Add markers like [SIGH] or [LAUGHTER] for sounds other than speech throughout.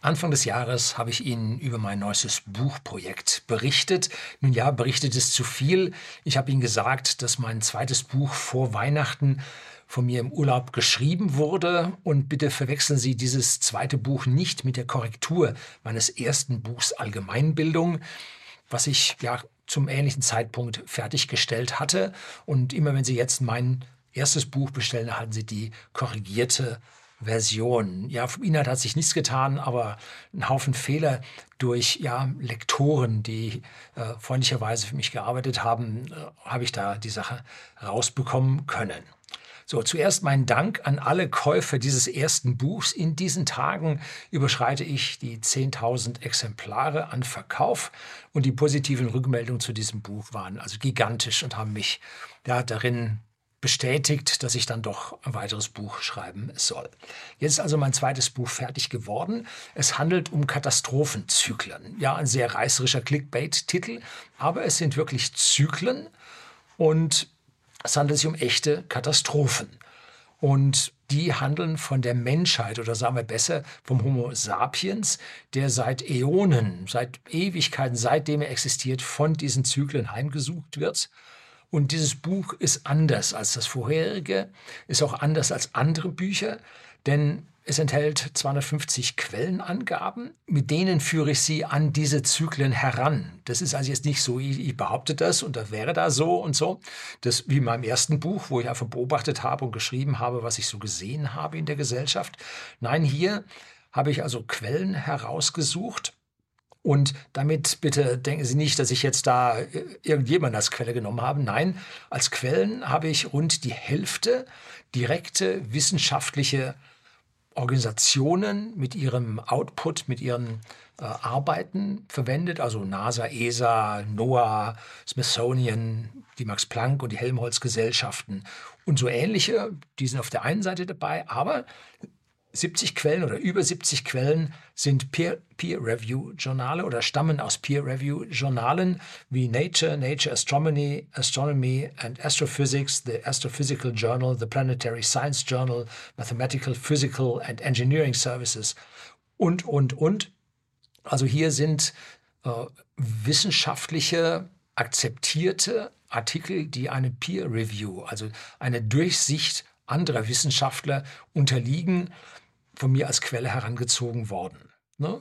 Anfang des Jahres habe ich Ihnen über mein neuestes Buchprojekt berichtet. Nun ja, berichtet ist zu viel. Ich habe Ihnen gesagt, dass mein zweites Buch vor Weihnachten von mir im Urlaub geschrieben wurde. Und bitte verwechseln Sie dieses zweite Buch nicht mit der Korrektur meines ersten Buchs Allgemeinbildung, was ich ja zum ähnlichen Zeitpunkt fertiggestellt hatte. Und immer wenn Sie jetzt mein erstes Buch bestellen, erhalten Sie die korrigierte Version. Ja, vom Inhalt hat sich nichts getan, aber ein Haufen Fehler durch ja, Lektoren, die äh, freundlicherweise für mich gearbeitet haben, äh, habe ich da die Sache rausbekommen können. So, zuerst mein Dank an alle Käufer dieses ersten Buchs. In diesen Tagen überschreite ich die 10.000 Exemplare an Verkauf und die positiven Rückmeldungen zu diesem Buch waren also gigantisch und haben mich ja, darin bestätigt, dass ich dann doch ein weiteres Buch schreiben soll. Jetzt ist also mein zweites Buch fertig geworden. Es handelt um Katastrophenzyklen. Ja, ein sehr reißerischer Clickbait-Titel, aber es sind wirklich Zyklen und es handelt sich um echte Katastrophen. Und die handeln von der Menschheit oder sagen wir besser vom Homo sapiens, der seit Äonen, seit Ewigkeiten, seitdem er existiert, von diesen Zyklen heimgesucht wird und dieses Buch ist anders als das vorherige, ist auch anders als andere Bücher, denn es enthält 250 Quellenangaben, mit denen führe ich Sie an diese Zyklen heran. Das ist also jetzt nicht so, ich, ich behaupte das und das wäre da so und so. Das wie in meinem ersten Buch, wo ich einfach beobachtet habe und geschrieben habe, was ich so gesehen habe in der Gesellschaft. Nein, hier habe ich also Quellen herausgesucht und damit bitte denken Sie nicht, dass ich jetzt da äh, irgendjemand als Quelle genommen habe. Nein, als Quellen habe ich rund die Hälfte direkte wissenschaftliche Organisationen mit ihrem Output, mit ihren äh, Arbeiten verwendet, also NASA, ESA, NOAA, Smithsonian, die Max Planck und die Helmholtz Gesellschaften und so ähnliche, die sind auf der einen Seite dabei, aber 70 Quellen oder über 70 Quellen sind Peer-Review-Journale oder stammen aus Peer-Review-Journalen wie Nature, Nature Astronomy, Astronomy and Astrophysics, the Astrophysical Journal, the Planetary Science Journal, Mathematical, Physical and Engineering Services und, und, und. Also hier sind äh, wissenschaftliche, akzeptierte Artikel, die eine Peer Review, also eine Durchsicht anderer Wissenschaftler unterliegen von mir als Quelle herangezogen worden. Ne?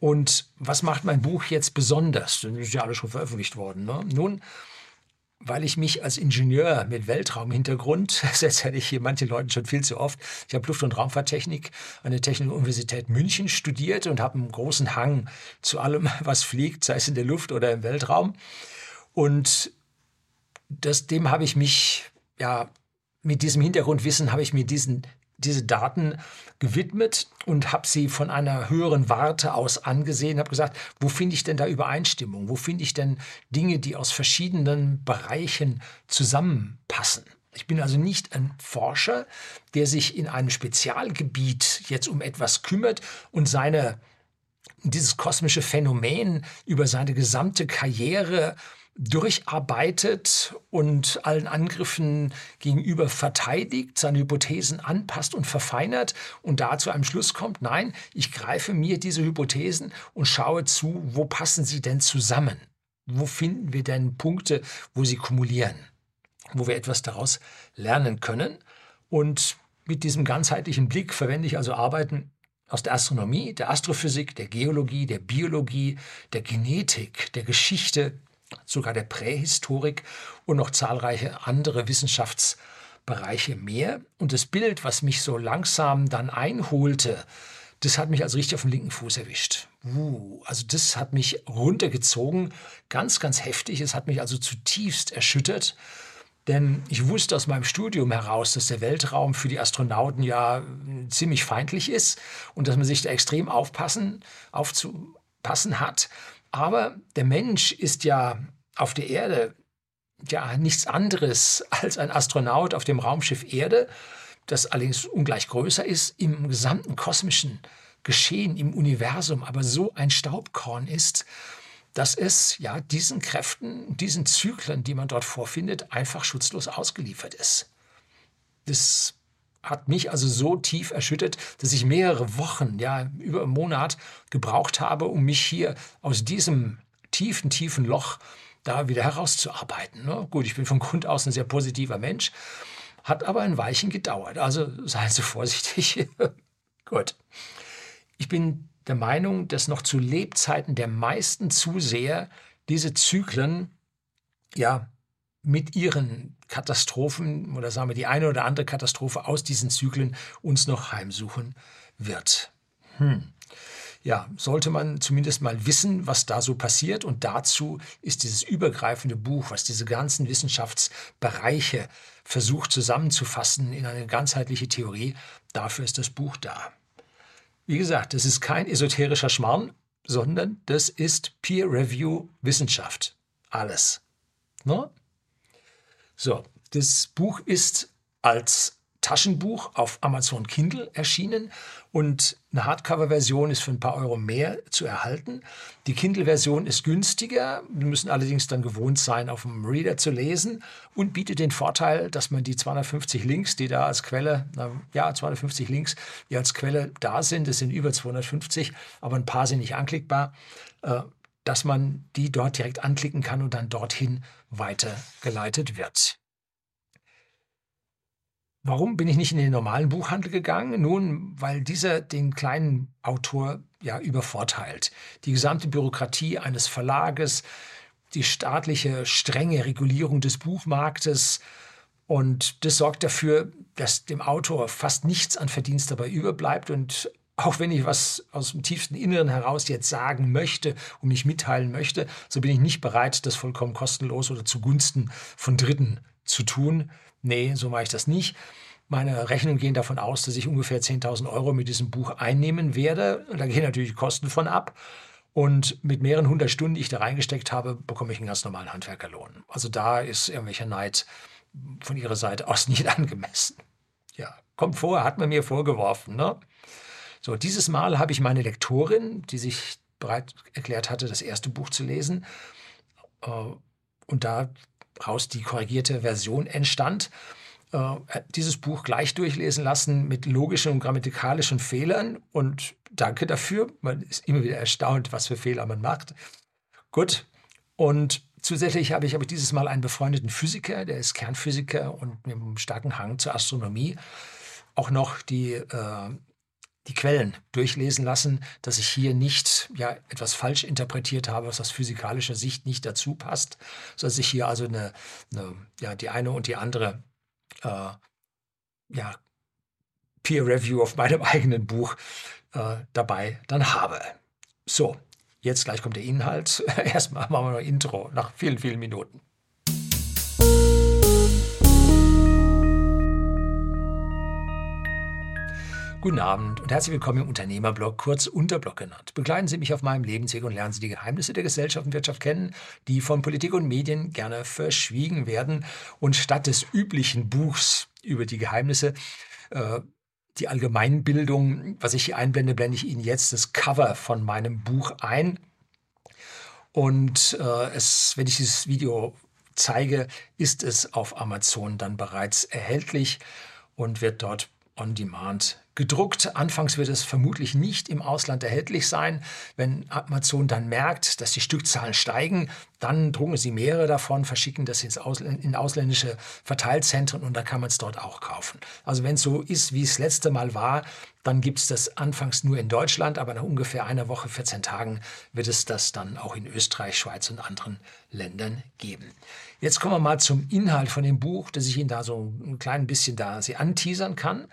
Und was macht mein Buch jetzt besonders? Das ist ja alles schon veröffentlicht worden. Ne? Nun, weil ich mich als Ingenieur mit Weltraumhintergrund, [LAUGHS] das erzähle ich hier manchen Leuten schon viel zu oft, ich habe Luft- und Raumfahrttechnik an der Technischen Universität München studiert und habe einen großen Hang zu allem, [LAUGHS] was fliegt, sei es in der Luft oder im Weltraum. Und das, dem habe ich mich, ja, mit diesem Hintergrundwissen habe ich mir diesen diese Daten gewidmet und habe sie von einer höheren Warte aus angesehen, habe gesagt, wo finde ich denn da Übereinstimmung? Wo finde ich denn Dinge, die aus verschiedenen Bereichen zusammenpassen? Ich bin also nicht ein Forscher, der sich in einem Spezialgebiet jetzt um etwas kümmert und seine dieses kosmische Phänomen über seine gesamte Karriere durcharbeitet und allen Angriffen gegenüber verteidigt, seine Hypothesen anpasst und verfeinert und da zu einem Schluss kommt, nein, ich greife mir diese Hypothesen und schaue zu, wo passen sie denn zusammen? Wo finden wir denn Punkte, wo sie kumulieren, wo wir etwas daraus lernen können? Und mit diesem ganzheitlichen Blick verwende ich also Arbeiten aus der Astronomie, der Astrophysik, der Geologie, der Biologie, der Genetik, der Geschichte, sogar der Prähistorik und noch zahlreiche andere Wissenschaftsbereiche mehr. Und das Bild, was mich so langsam dann einholte, das hat mich also richtig auf den linken Fuß erwischt. Uh, also das hat mich runtergezogen, ganz, ganz heftig. Es hat mich also zutiefst erschüttert. Denn ich wusste aus meinem Studium heraus, dass der Weltraum für die Astronauten ja ziemlich feindlich ist und dass man sich da extrem aufpassen, aufzupassen hat. Aber der Mensch ist ja auf der Erde ja nichts anderes als ein Astronaut auf dem Raumschiff Erde, das allerdings ungleich größer ist im gesamten kosmischen Geschehen im Universum, aber so ein Staubkorn ist, dass es ja diesen Kräften, diesen Zyklen, die man dort vorfindet, einfach schutzlos ausgeliefert ist. Das hat mich also so tief erschüttert, dass ich mehrere Wochen, ja, über einen Monat gebraucht habe, um mich hier aus diesem tiefen, tiefen Loch da wieder herauszuarbeiten. Ne? Gut, ich bin von Grund aus ein sehr positiver Mensch, hat aber ein Weilchen gedauert. Also seien Sie vorsichtig. [LAUGHS] Gut. Ich bin der Meinung, dass noch zu Lebzeiten der meisten Zuseher diese Zyklen ja mit ihren Katastrophen oder sagen wir die eine oder andere Katastrophe aus diesen Zyklen uns noch heimsuchen wird. Hm. Ja, sollte man zumindest mal wissen, was da so passiert. Und dazu ist dieses übergreifende Buch, was diese ganzen Wissenschaftsbereiche versucht zusammenzufassen in eine ganzheitliche Theorie, dafür ist das Buch da. Wie gesagt, das ist kein esoterischer Schmarrn, sondern das ist Peer-Review-Wissenschaft. Alles. Ne? So, das Buch ist als Taschenbuch auf Amazon Kindle erschienen und eine Hardcover-Version ist für ein paar Euro mehr zu erhalten. Die Kindle-Version ist günstiger, wir müssen allerdings dann gewohnt sein, auf dem Reader zu lesen und bietet den Vorteil, dass man die 250 Links, die da als Quelle, na, ja, 250 Links, die als Quelle da sind, das sind über 250, aber ein paar sind nicht anklickbar, äh, dass man die dort direkt anklicken kann und dann dorthin weitergeleitet wird. Warum bin ich nicht in den normalen Buchhandel gegangen? Nun, weil dieser den kleinen Autor ja übervorteilt. Die gesamte Bürokratie eines Verlages, die staatliche strenge Regulierung des Buchmarktes und das sorgt dafür, dass dem Autor fast nichts an Verdienst dabei überbleibt und auch wenn ich was aus dem tiefsten Inneren heraus jetzt sagen möchte und mich mitteilen möchte, so bin ich nicht bereit, das vollkommen kostenlos oder zugunsten von Dritten zu tun. Nee, so mache ich das nicht. Meine Rechnungen gehen davon aus, dass ich ungefähr 10.000 Euro mit diesem Buch einnehmen werde. Da gehen natürlich Kosten von ab. Und mit mehreren hundert Stunden, die ich da reingesteckt habe, bekomme ich einen ganz normalen Handwerkerlohn. Also da ist irgendwelcher Neid von Ihrer Seite aus [LAUGHS] nicht angemessen. Ja, kommt vor, hat man mir vorgeworfen. Ne? So, dieses Mal habe ich meine Lektorin, die sich bereit erklärt hatte, das erste Buch zu lesen, äh, und daraus die korrigierte Version entstand, äh, dieses Buch gleich durchlesen lassen mit logischen und grammatikalischen Fehlern. Und danke dafür. Man ist immer wieder erstaunt, was für Fehler man macht. Gut. Und zusätzlich habe ich aber dieses Mal einen befreundeten Physiker, der ist Kernphysiker und mit einem starken Hang zur Astronomie, auch noch die äh, die Quellen durchlesen lassen, dass ich hier nicht ja, etwas falsch interpretiert habe, was aus physikalischer Sicht nicht dazu passt, sondern ich hier also eine, eine, ja, die eine und die andere äh, ja, Peer Review auf meinem [LAUGHS] eigenen Buch äh, dabei dann habe. So, jetzt gleich kommt der Inhalt. [LAUGHS] Erstmal machen wir noch Intro nach vielen, vielen Minuten. Guten Abend und herzlich willkommen im Unternehmerblog, kurz Unterblog genannt. Begleiten Sie mich auf meinem Lebensweg und lernen Sie die Geheimnisse der Gesellschaft und Wirtschaft kennen, die von Politik und Medien gerne verschwiegen werden. Und statt des üblichen Buchs über die Geheimnisse, äh, die Allgemeinbildung, was ich hier einblende, blende ich Ihnen jetzt das Cover von meinem Buch ein. Und äh, es, wenn ich dieses Video zeige, ist es auf Amazon dann bereits erhältlich und wird dort on demand gedruckt. Anfangs wird es vermutlich nicht im Ausland erhältlich sein. Wenn Amazon dann merkt, dass die Stückzahlen steigen, dann drucken sie mehrere davon, verschicken das ins Ausl in ausländische Verteilzentren und da kann man es dort auch kaufen. Also wenn es so ist, wie es letzte Mal war, dann gibt es das anfangs nur in Deutschland, aber nach ungefähr einer Woche, 14 Tagen wird es das dann auch in Österreich, Schweiz und anderen Ländern geben. Jetzt kommen wir mal zum Inhalt von dem Buch, dass ich Ihnen da so ein klein bisschen da Sie anteasern kann.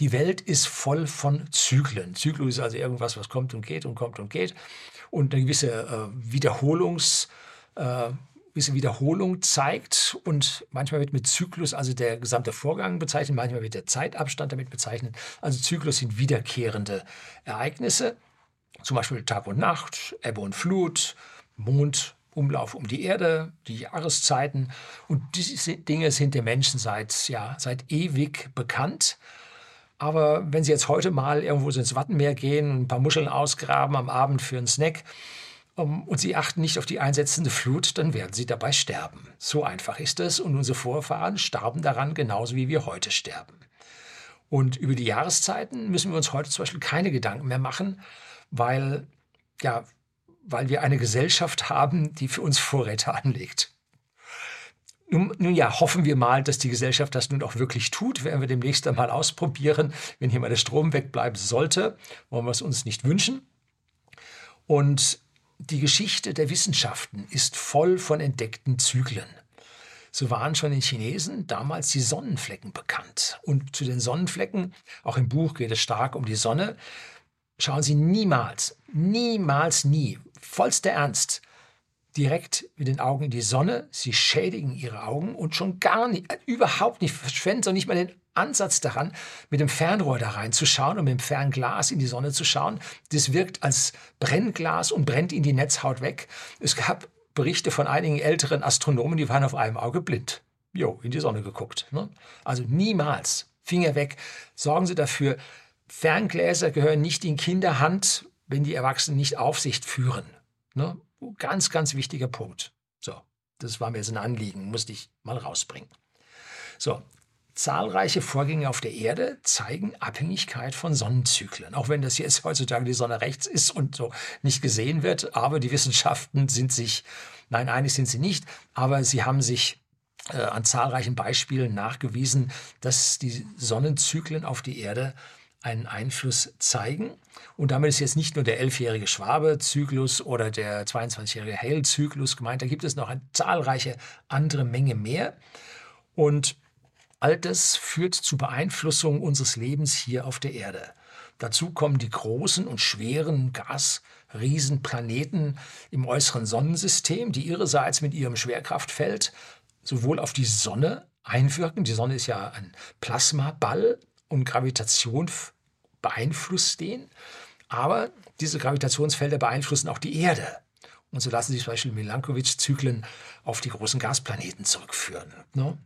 Die Welt ist voll von Zyklen. Zyklus ist also irgendwas, was kommt und geht und kommt und geht und eine gewisse äh, Wiederholungs äh, gewisse Wiederholung zeigt und manchmal wird mit Zyklus also der gesamte Vorgang bezeichnet, manchmal wird der Zeitabstand damit bezeichnet. Also Zyklus sind wiederkehrende Ereignisse, zum Beispiel Tag und Nacht, Ebbe und Flut, Mondumlauf um die Erde, die Jahreszeiten und diese Dinge sind den Menschen seit, ja, seit ewig bekannt. Aber wenn Sie jetzt heute mal irgendwo ins Wattenmeer gehen, ein paar Muscheln ausgraben am Abend für einen Snack um, und Sie achten nicht auf die einsetzende Flut, dann werden Sie dabei sterben. So einfach ist es und unsere Vorfahren starben daran genauso wie wir heute sterben. Und über die Jahreszeiten müssen wir uns heute zum Beispiel keine Gedanken mehr machen, weil, ja, weil wir eine Gesellschaft haben, die für uns Vorräte anlegt. Nun, nun, ja, hoffen wir mal, dass die Gesellschaft das nun auch wirklich tut. Werden wir demnächst einmal ausprobieren, wenn hier mal der Strom wegbleiben sollte. Wollen wir es uns nicht wünschen. Und die Geschichte der Wissenschaften ist voll von entdeckten Zyklen. So waren schon den Chinesen damals die Sonnenflecken bekannt. Und zu den Sonnenflecken, auch im Buch geht es stark um die Sonne, schauen Sie niemals, niemals, nie, vollster Ernst, direkt mit den Augen in die Sonne. Sie schädigen Ihre Augen und schon gar nicht, äh, überhaupt nicht, verschwenden Sie nicht mal den Ansatz daran, mit dem Fernrohr da reinzuschauen und mit dem Fernglas in die Sonne zu schauen. Das wirkt als Brennglas und brennt Ihnen die Netzhaut weg. Es gab Berichte von einigen älteren Astronomen, die waren auf einem Auge blind. Jo, in die Sonne geguckt. Ne? Also niemals. Finger weg. Sorgen Sie dafür, Ferngläser gehören nicht in Kinderhand, wenn die Erwachsenen nicht Aufsicht führen. Ne? Ganz, ganz wichtiger Punkt. So, das war mir so ein Anliegen, musste ich mal rausbringen. So, zahlreiche Vorgänge auf der Erde zeigen Abhängigkeit von Sonnenzyklen. Auch wenn das jetzt heutzutage die Sonne rechts ist und so nicht gesehen wird, aber die Wissenschaften sind sich, nein, einig sind sie nicht, aber sie haben sich äh, an zahlreichen Beispielen nachgewiesen, dass die Sonnenzyklen auf die Erde einen Einfluss zeigen. Und damit ist jetzt nicht nur der elfjährige Schwabe-Zyklus oder der 22-jährige Hale-Zyklus gemeint, da gibt es noch eine zahlreiche andere Menge mehr. Und all das führt zu Beeinflussung unseres Lebens hier auf der Erde. Dazu kommen die großen und schweren Gasriesenplaneten im äußeren Sonnensystem, die ihrerseits mit ihrem Schwerkraftfeld sowohl auf die Sonne einwirken. Die Sonne ist ja ein Plasmaball und Gravitation beeinflusst den. Aber diese Gravitationsfelder beeinflussen auch die Erde. Und so lassen sich zum Beispiel Milankovitch-Zyklen auf die großen Gasplaneten zurückführen. Ne?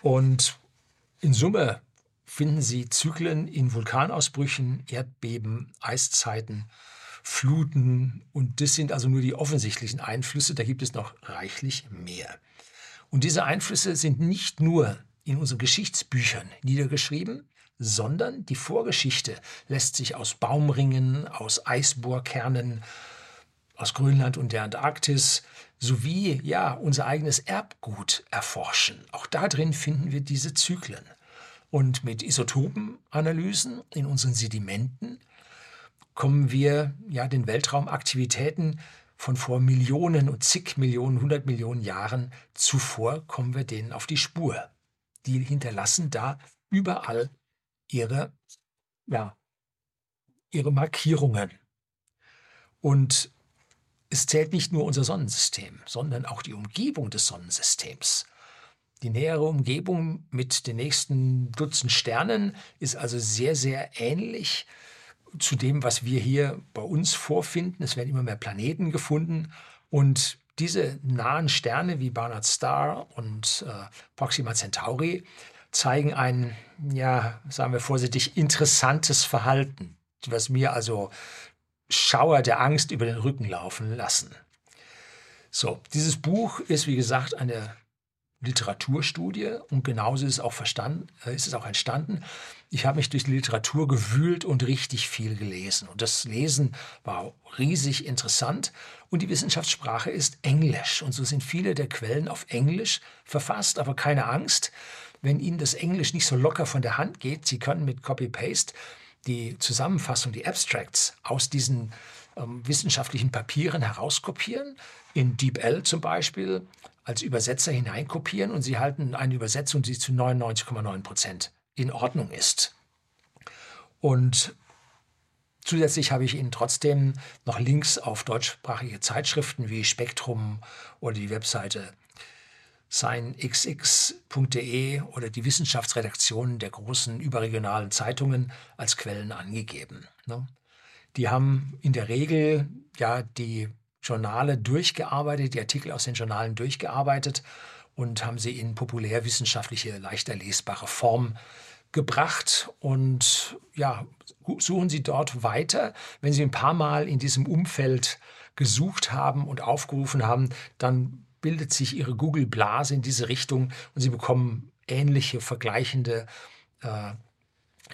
Und in Summe finden Sie Zyklen in Vulkanausbrüchen, Erdbeben, Eiszeiten, Fluten. Und das sind also nur die offensichtlichen Einflüsse. Da gibt es noch reichlich mehr. Und diese Einflüsse sind nicht nur in unseren Geschichtsbüchern niedergeschrieben, sondern die Vorgeschichte lässt sich aus Baumringen, aus Eisbohrkernen, aus Grönland und der Antarktis sowie ja unser eigenes Erbgut erforschen. Auch da drin finden wir diese Zyklen. Und mit Isotopenanalysen in unseren Sedimenten kommen wir ja den Weltraumaktivitäten von vor Millionen und zig Millionen, hundert Millionen Jahren zuvor, kommen wir denen auf die Spur die hinterlassen da überall ihre, ja, ihre Markierungen. Und es zählt nicht nur unser Sonnensystem, sondern auch die Umgebung des Sonnensystems. Die nähere Umgebung mit den nächsten Dutzend Sternen ist also sehr, sehr ähnlich zu dem, was wir hier bei uns vorfinden. Es werden immer mehr Planeten gefunden und diese nahen Sterne wie Barnard Star und äh, Proxima Centauri zeigen ein, ja, sagen wir vorsichtig, interessantes Verhalten, was mir also Schauer der Angst über den Rücken laufen lassen. So, dieses Buch ist wie gesagt eine Literaturstudie und genauso ist es auch verstanden, äh, ist es auch entstanden. Ich habe mich durch die Literatur gewühlt und richtig viel gelesen. Und das Lesen war riesig interessant. Und die Wissenschaftssprache ist Englisch. Und so sind viele der Quellen auf Englisch verfasst. Aber keine Angst, wenn Ihnen das Englisch nicht so locker von der Hand geht. Sie können mit Copy-Paste die Zusammenfassung, die Abstracts aus diesen ähm, wissenschaftlichen Papieren herauskopieren. In DeepL zum Beispiel als Übersetzer hineinkopieren und Sie halten eine Übersetzung, die zu 99,9 Prozent in Ordnung ist. Und zusätzlich habe ich Ihnen trotzdem noch Links auf deutschsprachige Zeitschriften wie Spektrum oder die Webseite scienxx.de oder die Wissenschaftsredaktionen der großen überregionalen Zeitungen als Quellen angegeben. Ne? Die haben in der Regel ja die Journale durchgearbeitet, die Artikel aus den Journalen durchgearbeitet und haben sie in populärwissenschaftliche, leichter lesbare Form gebracht und ja, suchen Sie dort weiter. Wenn Sie ein paar Mal in diesem Umfeld gesucht haben und aufgerufen haben, dann bildet sich Ihre Google-Blase in diese Richtung und Sie bekommen ähnliche, vergleichende äh,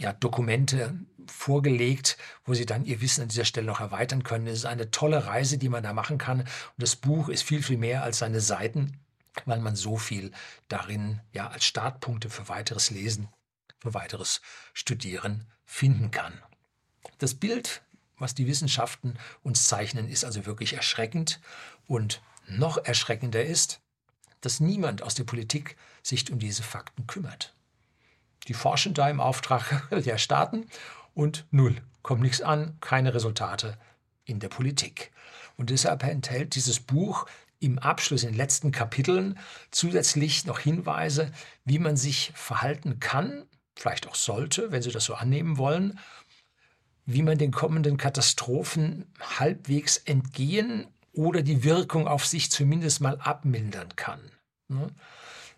ja, Dokumente vorgelegt, wo Sie dann Ihr Wissen an dieser Stelle noch erweitern können. Es ist eine tolle Reise, die man da machen kann. Und das Buch ist viel, viel mehr als seine Seiten, weil man so viel darin ja als Startpunkte für weiteres Lesen, für weiteres Studieren finden kann. Das Bild, was die Wissenschaften uns zeichnen, ist also wirklich erschreckend. Und noch erschreckender ist, dass niemand aus der Politik sich um diese Fakten kümmert. Die forschen da im Auftrag [LAUGHS] der Staaten und null, kommt nichts an, keine Resultate in der Politik. Und deshalb enthält dieses Buch im Abschluss, in den letzten Kapiteln, zusätzlich noch Hinweise, wie man sich verhalten kann, vielleicht auch sollte, wenn Sie das so annehmen wollen, wie man den kommenden Katastrophen halbwegs entgehen oder die Wirkung auf sich zumindest mal abmildern kann.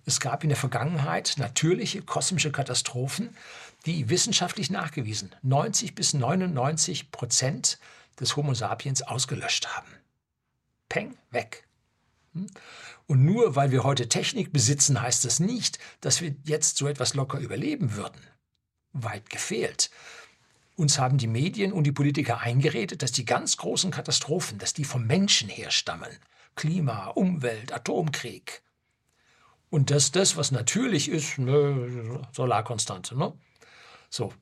Es gab in der Vergangenheit natürliche kosmische Katastrophen, die wissenschaftlich nachgewiesen 90 bis 99 Prozent des Homo sapiens ausgelöscht haben. Peng, weg. Hm? Und nur weil wir heute Technik besitzen, heißt das nicht, dass wir jetzt so etwas locker überleben würden. Weit gefehlt. Uns haben die Medien und die Politiker eingeredet, dass die ganz großen Katastrophen, dass die vom Menschen herstammen. Klima, Umwelt, Atomkrieg. Und dass das, was natürlich ist, ne, Solarkonstante. Ne? So.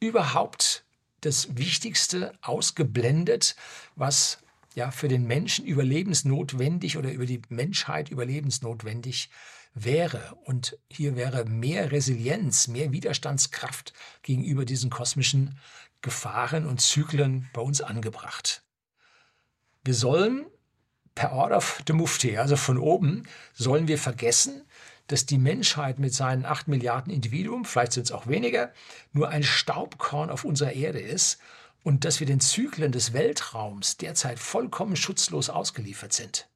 Überhaupt das Wichtigste ausgeblendet, was ja für den Menschen überlebensnotwendig oder über die Menschheit überlebensnotwendig wäre. Und hier wäre mehr Resilienz, mehr Widerstandskraft gegenüber diesen kosmischen Gefahren und Zyklen bei uns angebracht. Wir sollen per Order of the Mufti, also von oben, sollen wir vergessen, dass die Menschheit mit seinen acht Milliarden Individuen, vielleicht sind es auch weniger, nur ein Staubkorn auf unserer Erde ist und dass wir den Zyklen des Weltraums derzeit vollkommen schutzlos ausgeliefert sind.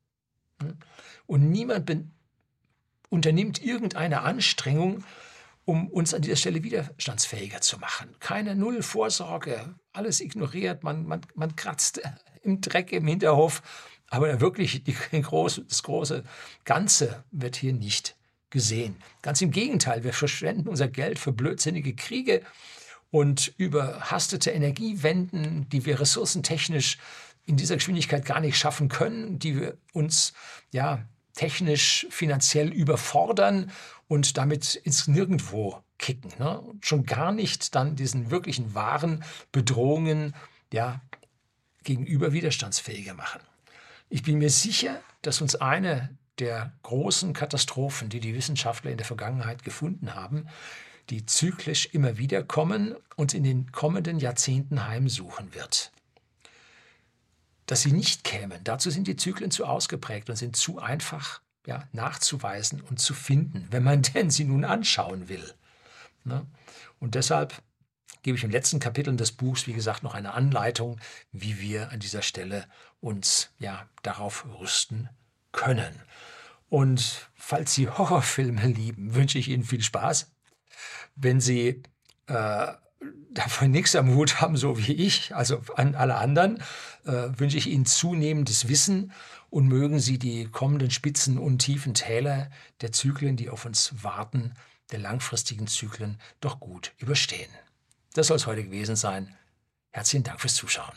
Und niemand unternimmt irgendeine Anstrengung, um uns an dieser Stelle widerstandsfähiger zu machen. Keine Null Vorsorge, alles ignoriert, man, man, man kratzt [LAUGHS] im Dreck im Hinterhof, aber wirklich die, [LAUGHS] das große Ganze wird hier nicht gesehen. Ganz im Gegenteil, wir verschwenden unser Geld für blödsinnige Kriege und überhastete Energiewenden, die wir ressourcentechnisch in dieser Geschwindigkeit gar nicht schaffen können, die wir uns ja technisch, finanziell überfordern und damit ins Nirgendwo kicken. Ne? Schon gar nicht dann diesen wirklichen wahren Bedrohungen ja, gegenüber widerstandsfähiger machen. Ich bin mir sicher, dass uns eine der großen Katastrophen, die die Wissenschaftler in der Vergangenheit gefunden haben, die zyklisch immer wieder kommen und in den kommenden Jahrzehnten heimsuchen wird. Dass sie nicht kämen, dazu sind die Zyklen zu ausgeprägt und sind zu einfach ja, nachzuweisen und zu finden, wenn man [LAUGHS] denn sie nun anschauen will. Ne? Und deshalb gebe ich im letzten Kapitel des Buchs, wie gesagt, noch eine Anleitung, wie wir an dieser Stelle uns ja darauf rüsten können. Und falls Sie [LAUGHS] Horrorfilme lieben, wünsche ich Ihnen viel Spaß. Wenn Sie äh, davon nichts am Hut haben, so wie ich, also an alle anderen, äh, wünsche ich Ihnen zunehmendes Wissen und mögen Sie die kommenden Spitzen und tiefen Täler der Zyklen, die auf uns warten, der langfristigen Zyklen, doch gut überstehen. Das soll es heute gewesen sein. Herzlichen Dank fürs Zuschauen.